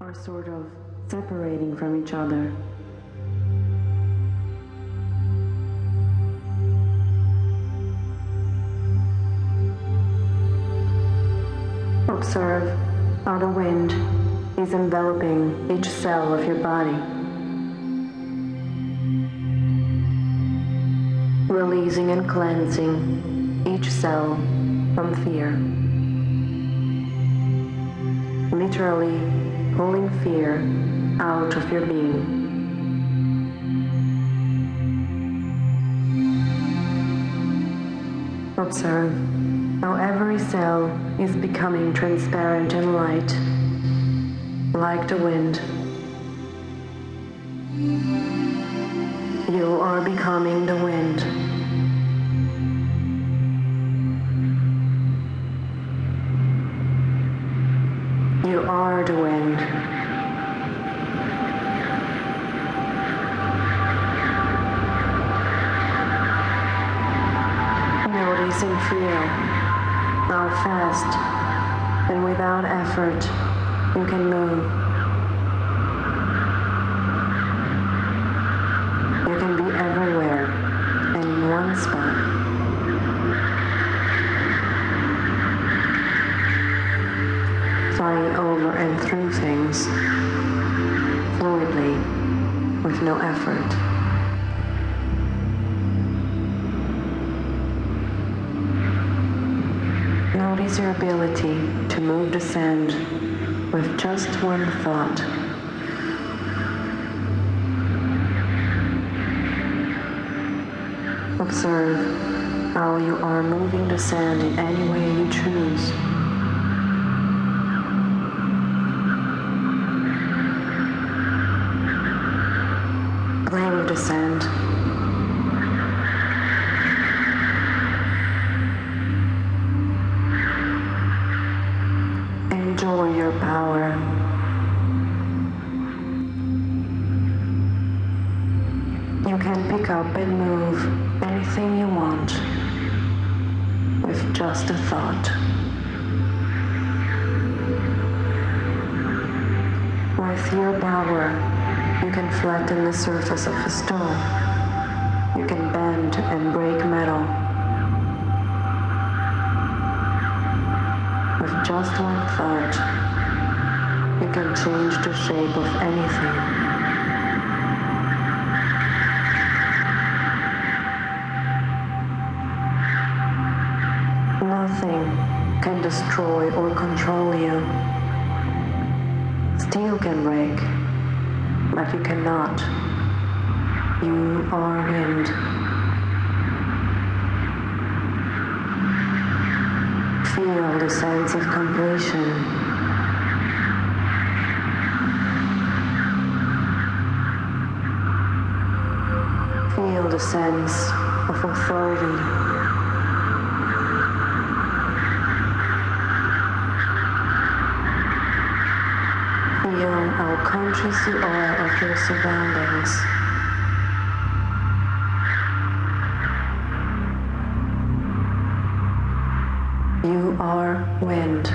are sort of separating from each other. Observe how the wind is enveloping each cell of your body, releasing and cleansing each cell from fear. Literally pulling fear out of your being. Observe how every cell is becoming transparent and light, like the wind. You are becoming the You are the wind. Notice and feel how fast and without effort you can move. You can be everywhere in one spot. Flying over and through things fluidly with no effort. Notice your ability to move the sand with just one thought. Observe how you are moving the sand in any way you choose. Sand. Enjoy your power. You can pick up and move anything you want with just a thought. With your power, you can flatten the surface of a stone. You can bend and break metal. With just one thought, you can change the shape of anything. Nothing can destroy or control you. Steel can break, but you cannot. You are wind. Feel the sense of completion. Feel the sense of authority. Feel how conscious you are of your surroundings. You are wind.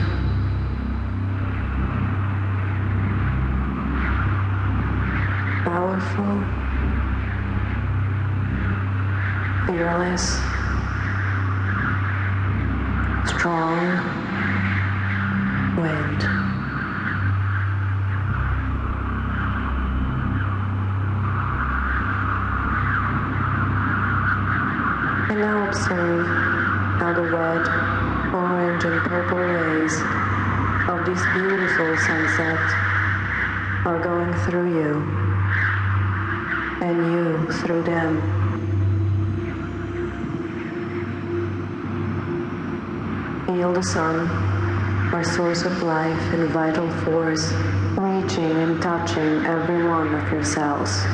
Powerful, fearless, strong wind. Now observe how the red, orange, and purple rays of this beautiful sunset are going through you and you through them. Feel the sun, our source of life and vital force, reaching and touching every one of your cells.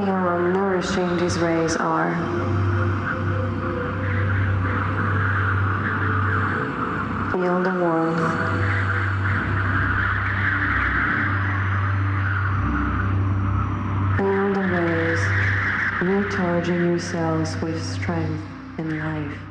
How nourishing these rays are. Feel the warmth. Feel the rays recharging your cells with strength and life.